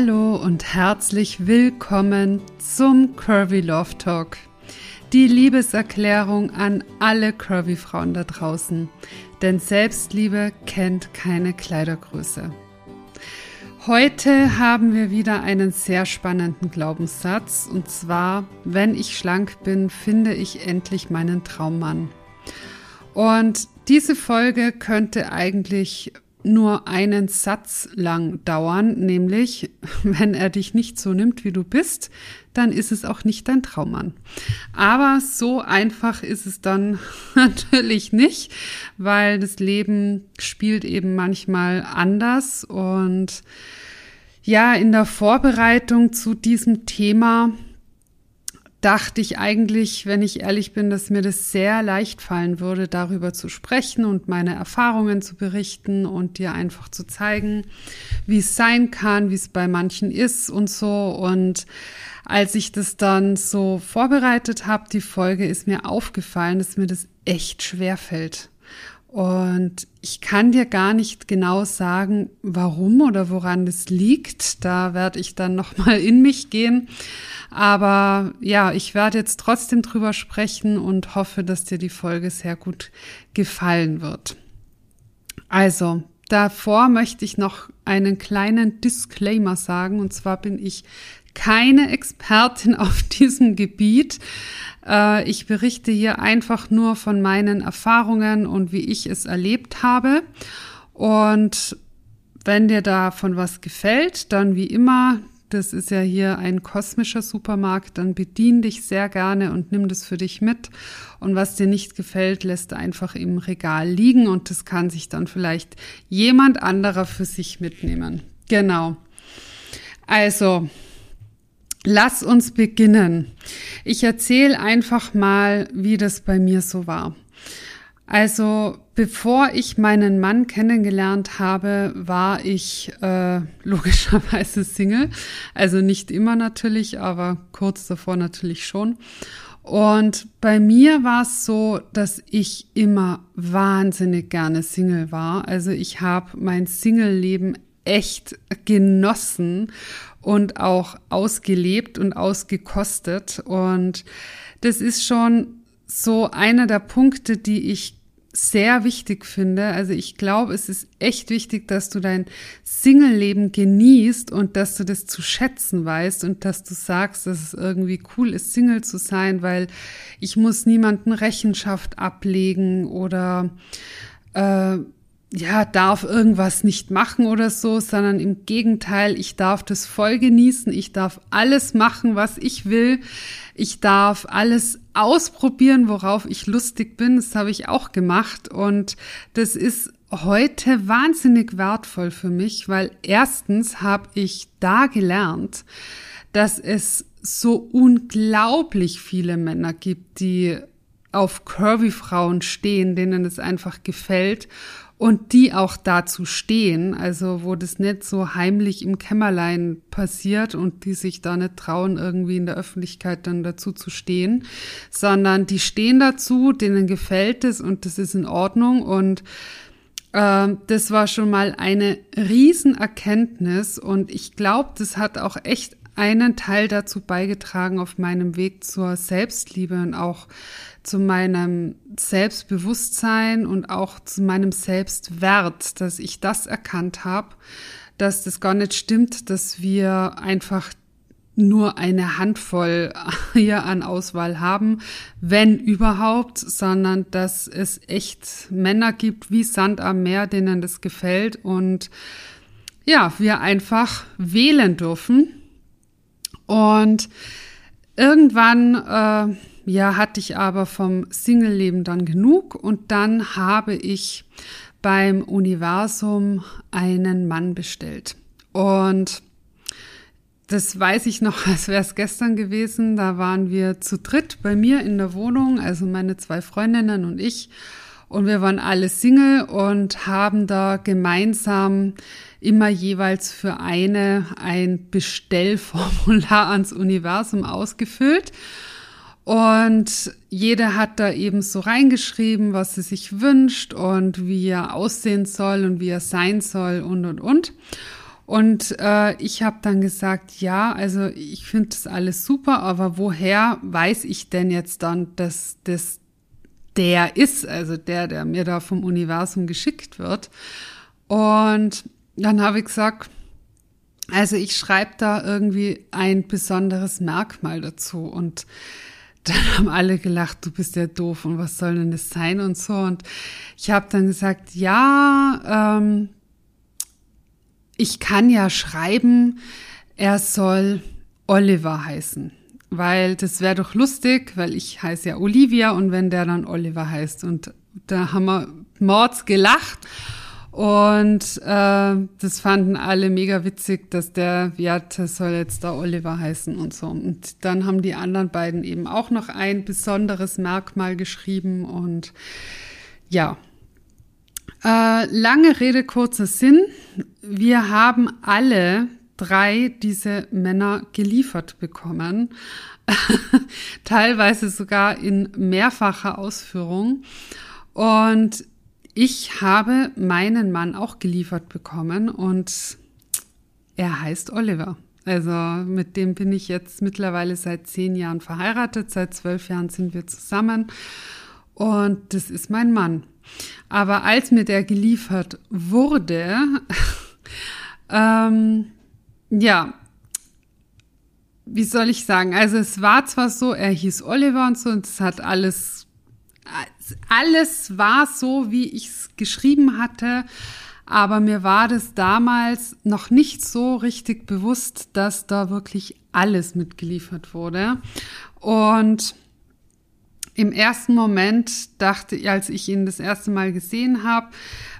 Hallo und herzlich willkommen zum Curvy Love Talk. Die Liebeserklärung an alle Curvy Frauen da draußen. Denn Selbstliebe kennt keine Kleidergröße. Heute haben wir wieder einen sehr spannenden Glaubenssatz und zwar, wenn ich schlank bin, finde ich endlich meinen Traummann. Und diese Folge könnte eigentlich nur einen Satz lang dauern, nämlich wenn er dich nicht so nimmt, wie du bist, dann ist es auch nicht dein Traummann. Aber so einfach ist es dann natürlich nicht, weil das Leben spielt eben manchmal anders und ja, in der Vorbereitung zu diesem Thema dachte ich eigentlich, wenn ich ehrlich bin, dass mir das sehr leicht fallen würde, darüber zu sprechen und meine Erfahrungen zu berichten und dir einfach zu zeigen, wie es sein kann, wie es bei manchen ist und so. Und als ich das dann so vorbereitet habe, die Folge, ist mir aufgefallen, dass mir das echt schwer fällt. Und ich kann dir gar nicht genau sagen, warum oder woran es liegt. Da werde ich dann noch mal in mich gehen. Aber ja, ich werde jetzt trotzdem drüber sprechen und hoffe, dass dir die Folge sehr gut gefallen wird. Also, davor möchte ich noch einen kleinen Disclaimer sagen. Und zwar bin ich keine Expertin auf diesem Gebiet. Äh, ich berichte hier einfach nur von meinen Erfahrungen und wie ich es erlebt habe. Und wenn dir davon was gefällt, dann wie immer das ist ja hier ein kosmischer Supermarkt, dann bedien dich sehr gerne und nimm das für dich mit. Und was dir nicht gefällt, lässt einfach im Regal liegen und das kann sich dann vielleicht jemand anderer für sich mitnehmen. Genau. Also, lass uns beginnen. Ich erzähle einfach mal, wie das bei mir so war. Also bevor ich meinen Mann kennengelernt habe, war ich äh, logischerweise Single. Also nicht immer natürlich, aber kurz davor natürlich schon. Und bei mir war es so, dass ich immer wahnsinnig gerne Single war. Also ich habe mein Single-Leben echt genossen und auch ausgelebt und ausgekostet. Und das ist schon so einer der Punkte, die ich sehr wichtig finde. Also ich glaube, es ist echt wichtig, dass du dein Single-Leben genießt und dass du das zu schätzen weißt und dass du sagst, dass es irgendwie cool ist, Single zu sein, weil ich muss niemanden Rechenschaft ablegen oder äh, ja, darf irgendwas nicht machen oder so, sondern im Gegenteil, ich darf das voll genießen, ich darf alles machen, was ich will, ich darf alles ausprobieren, worauf ich lustig bin, das habe ich auch gemacht. Und das ist heute wahnsinnig wertvoll für mich, weil erstens habe ich da gelernt, dass es so unglaublich viele Männer gibt, die auf curvy Frauen stehen, denen es einfach gefällt und die auch dazu stehen, also wo das nicht so heimlich im Kämmerlein passiert und die sich da nicht trauen, irgendwie in der Öffentlichkeit dann dazu zu stehen, sondern die stehen dazu, denen gefällt es und das ist in Ordnung. Und äh, das war schon mal eine Riesenerkenntnis und ich glaube, das hat auch echt einen Teil dazu beigetragen auf meinem Weg zur Selbstliebe und auch zu meinem Selbstbewusstsein und auch zu meinem Selbstwert, dass ich das erkannt habe, dass das gar nicht stimmt, dass wir einfach nur eine Handvoll hier an Auswahl haben, wenn überhaupt, sondern dass es echt Männer gibt wie Sand am Meer, denen das gefällt und ja, wir einfach wählen dürfen und irgendwann, äh, ja, hatte ich aber vom Single-Leben dann genug und dann habe ich beim Universum einen Mann bestellt. Und das weiß ich noch, als wäre es gestern gewesen. Da waren wir zu dritt bei mir in der Wohnung, also meine zwei Freundinnen und ich. Und wir waren alle Single und haben da gemeinsam immer jeweils für eine ein Bestellformular ans Universum ausgefüllt. Und jeder hat da eben so reingeschrieben, was sie sich wünscht und wie er aussehen soll und wie er sein soll und, und, und. Und äh, ich habe dann gesagt, ja, also ich finde das alles super, aber woher weiß ich denn jetzt dann, dass das der ist, also der, der mir da vom Universum geschickt wird? Und dann habe ich gesagt, also ich schreibe da irgendwie ein besonderes Merkmal dazu und dann haben alle gelacht, du bist ja doof und was soll denn das sein und so. Und ich habe dann gesagt, ja, ähm, ich kann ja schreiben, er soll Oliver heißen. Weil das wäre doch lustig, weil ich heiße ja Olivia und wenn der dann Oliver heißt. Und da haben wir Mords gelacht. Und äh, das fanden alle mega witzig, dass der, ja, das soll jetzt da Oliver heißen und so. Und dann haben die anderen beiden eben auch noch ein besonderes Merkmal geschrieben und ja. Äh, lange Rede, kurzer Sinn. Wir haben alle drei diese Männer geliefert bekommen. Teilweise sogar in mehrfacher Ausführung. Und ich habe meinen Mann auch geliefert bekommen und er heißt Oliver. Also mit dem bin ich jetzt mittlerweile seit zehn Jahren verheiratet, seit zwölf Jahren sind wir zusammen und das ist mein Mann. Aber als mir der geliefert wurde, ähm, ja, wie soll ich sagen? Also es war zwar so, er hieß Oliver und so, und es hat alles alles war so, wie ich es geschrieben hatte, aber mir war das damals noch nicht so richtig bewusst, dass da wirklich alles mitgeliefert wurde. Und im ersten Moment dachte ich, als ich ihn das erste Mal gesehen habe,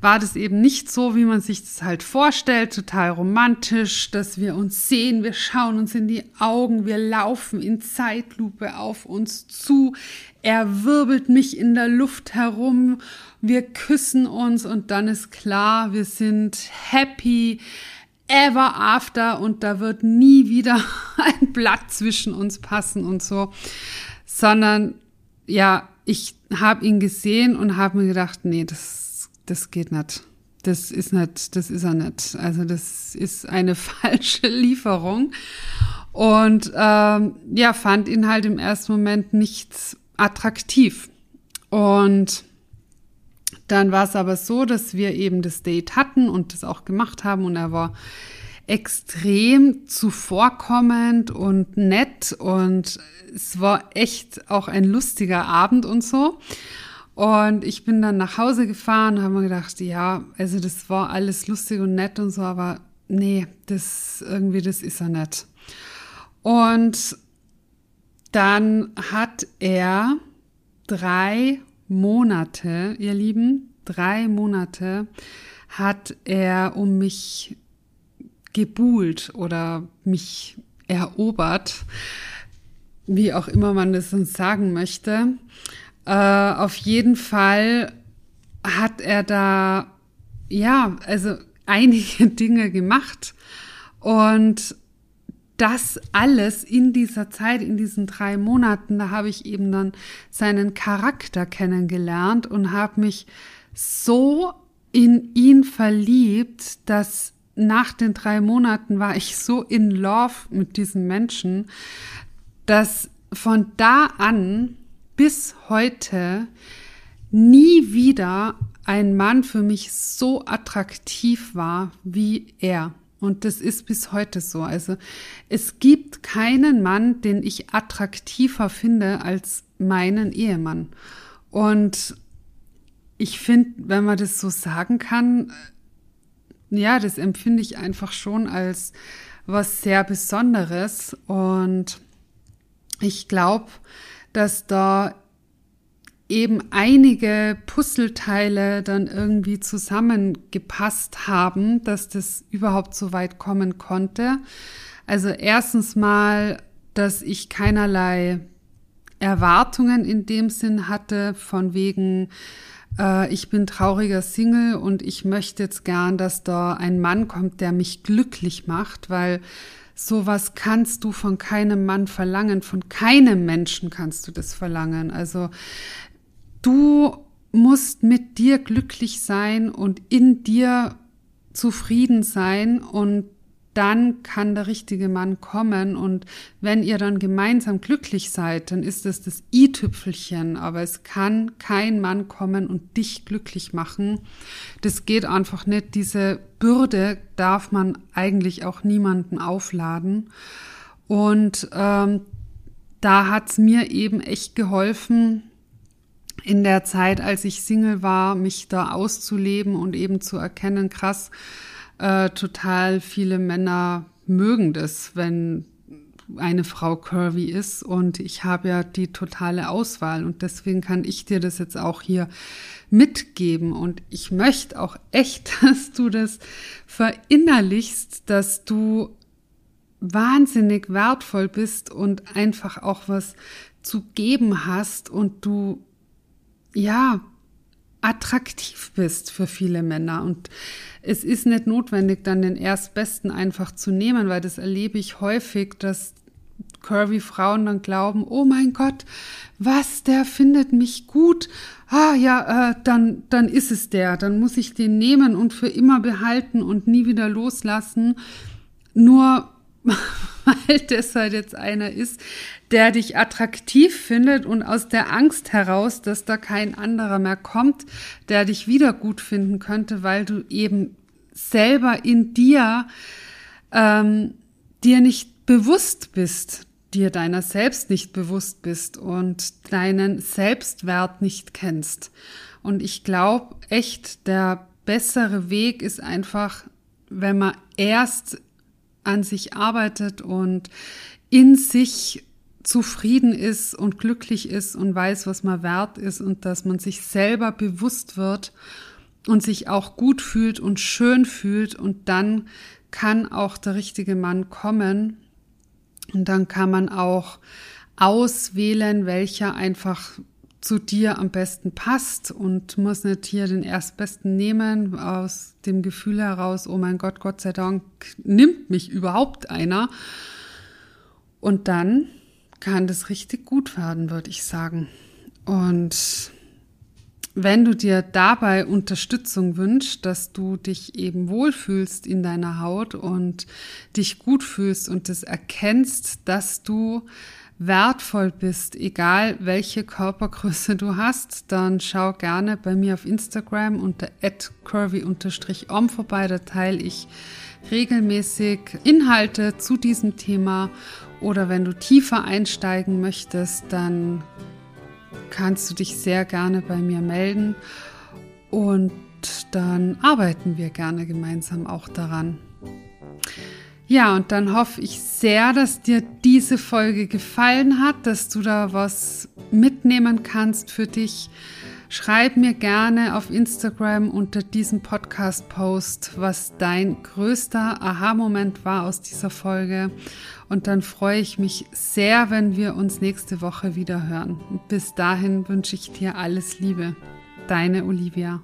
war das eben nicht so, wie man sich das halt vorstellt, total romantisch, dass wir uns sehen, wir schauen uns in die Augen, wir laufen in Zeitlupe auf uns zu, er wirbelt mich in der Luft herum, wir küssen uns und dann ist klar, wir sind happy ever after und da wird nie wieder ein Blatt zwischen uns passen und so, sondern ja, ich habe ihn gesehen und habe mir gedacht, nee, das das geht nicht. Das ist nicht, das ist er nicht. Also das ist eine falsche Lieferung. Und ähm, ja, fand ihn halt im ersten Moment nicht attraktiv. Und dann war es aber so, dass wir eben das Date hatten und das auch gemacht haben und er war extrem zuvorkommend und nett und es war echt auch ein lustiger Abend und so. Und ich bin dann nach Hause gefahren und habe mir gedacht, ja, also das war alles lustig und nett und so, aber nee, das irgendwie, das ist er nicht. Und dann hat er drei Monate, ihr Lieben, drei Monate hat er um mich gebuhlt oder mich erobert, wie auch immer man das uns sagen möchte. Äh, auf jeden Fall hat er da, ja, also einige Dinge gemacht und das alles in dieser Zeit, in diesen drei Monaten, da habe ich eben dann seinen Charakter kennengelernt und habe mich so in ihn verliebt, dass nach den drei Monaten war ich so in Love mit diesem Menschen, dass von da an bis heute nie wieder ein Mann für mich so attraktiv war wie er. Und das ist bis heute so. Also es gibt keinen Mann, den ich attraktiver finde als meinen Ehemann. Und ich finde, wenn man das so sagen kann, ja, das empfinde ich einfach schon als was sehr Besonderes. Und ich glaube, dass da eben einige Puzzleteile dann irgendwie zusammengepasst haben, dass das überhaupt so weit kommen konnte. Also erstens mal, dass ich keinerlei Erwartungen in dem Sinn hatte, von wegen, äh, ich bin trauriger Single und ich möchte jetzt gern, dass da ein Mann kommt, der mich glücklich macht, weil sowas kannst du von keinem Mann verlangen, von keinem Menschen kannst du das verlangen. Also du musst mit dir glücklich sein und in dir zufrieden sein und dann kann der richtige Mann kommen und wenn ihr dann gemeinsam glücklich seid, dann ist es das i-Tüpfelchen, aber es kann kein Mann kommen und dich glücklich machen. Das geht einfach nicht. Diese Bürde darf man eigentlich auch niemanden aufladen. Und ähm, da hat's mir eben echt geholfen, in der Zeit, als ich Single war, mich da auszuleben und eben zu erkennen, krass, äh, total viele Männer mögen das, wenn eine Frau curvy ist. Und ich habe ja die totale Auswahl. Und deswegen kann ich dir das jetzt auch hier mitgeben. Und ich möchte auch echt, dass du das verinnerlichst, dass du wahnsinnig wertvoll bist und einfach auch was zu geben hast. Und du ja attraktiv bist für viele Männer und es ist nicht notwendig, dann den Erstbesten einfach zu nehmen, weil das erlebe ich häufig, dass curvy Frauen dann glauben, oh mein Gott, was, der findet mich gut. Ah ja, äh, dann, dann ist es der. Dann muss ich den nehmen und für immer behalten und nie wieder loslassen. Nur weil das halt jetzt einer ist, der dich attraktiv findet und aus der Angst heraus, dass da kein anderer mehr kommt, der dich wieder gut finden könnte, weil du eben selber in dir ähm, dir nicht bewusst bist, dir deiner selbst nicht bewusst bist und deinen Selbstwert nicht kennst. Und ich glaube echt, der bessere Weg ist einfach, wenn man erst an sich arbeitet und in sich zufrieden ist und glücklich ist und weiß, was man wert ist und dass man sich selber bewusst wird und sich auch gut fühlt und schön fühlt und dann kann auch der richtige Mann kommen und dann kann man auch auswählen, welcher einfach zu dir am besten passt und muss nicht hier den Erstbesten nehmen aus dem Gefühl heraus, oh mein Gott, Gott sei Dank nimmt mich überhaupt einer. Und dann kann das richtig gut werden, würde ich sagen. Und wenn du dir dabei Unterstützung wünschst, dass du dich eben wohlfühlst in deiner Haut und dich gut fühlst und das erkennst, dass du wertvoll bist, egal welche Körpergröße du hast, dann schau gerne bei mir auf Instagram unter curvy-om vorbei. Da teile ich regelmäßig Inhalte zu diesem Thema. Oder wenn du tiefer einsteigen möchtest, dann kannst du dich sehr gerne bei mir melden. Und dann arbeiten wir gerne gemeinsam auch daran. Ja, und dann hoffe ich sehr, dass dir diese Folge gefallen hat, dass du da was mitnehmen kannst für dich. Schreib mir gerne auf Instagram unter diesem Podcast-Post, was dein größter Aha-Moment war aus dieser Folge. Und dann freue ich mich sehr, wenn wir uns nächste Woche wieder hören. Bis dahin wünsche ich dir alles Liebe. Deine Olivia.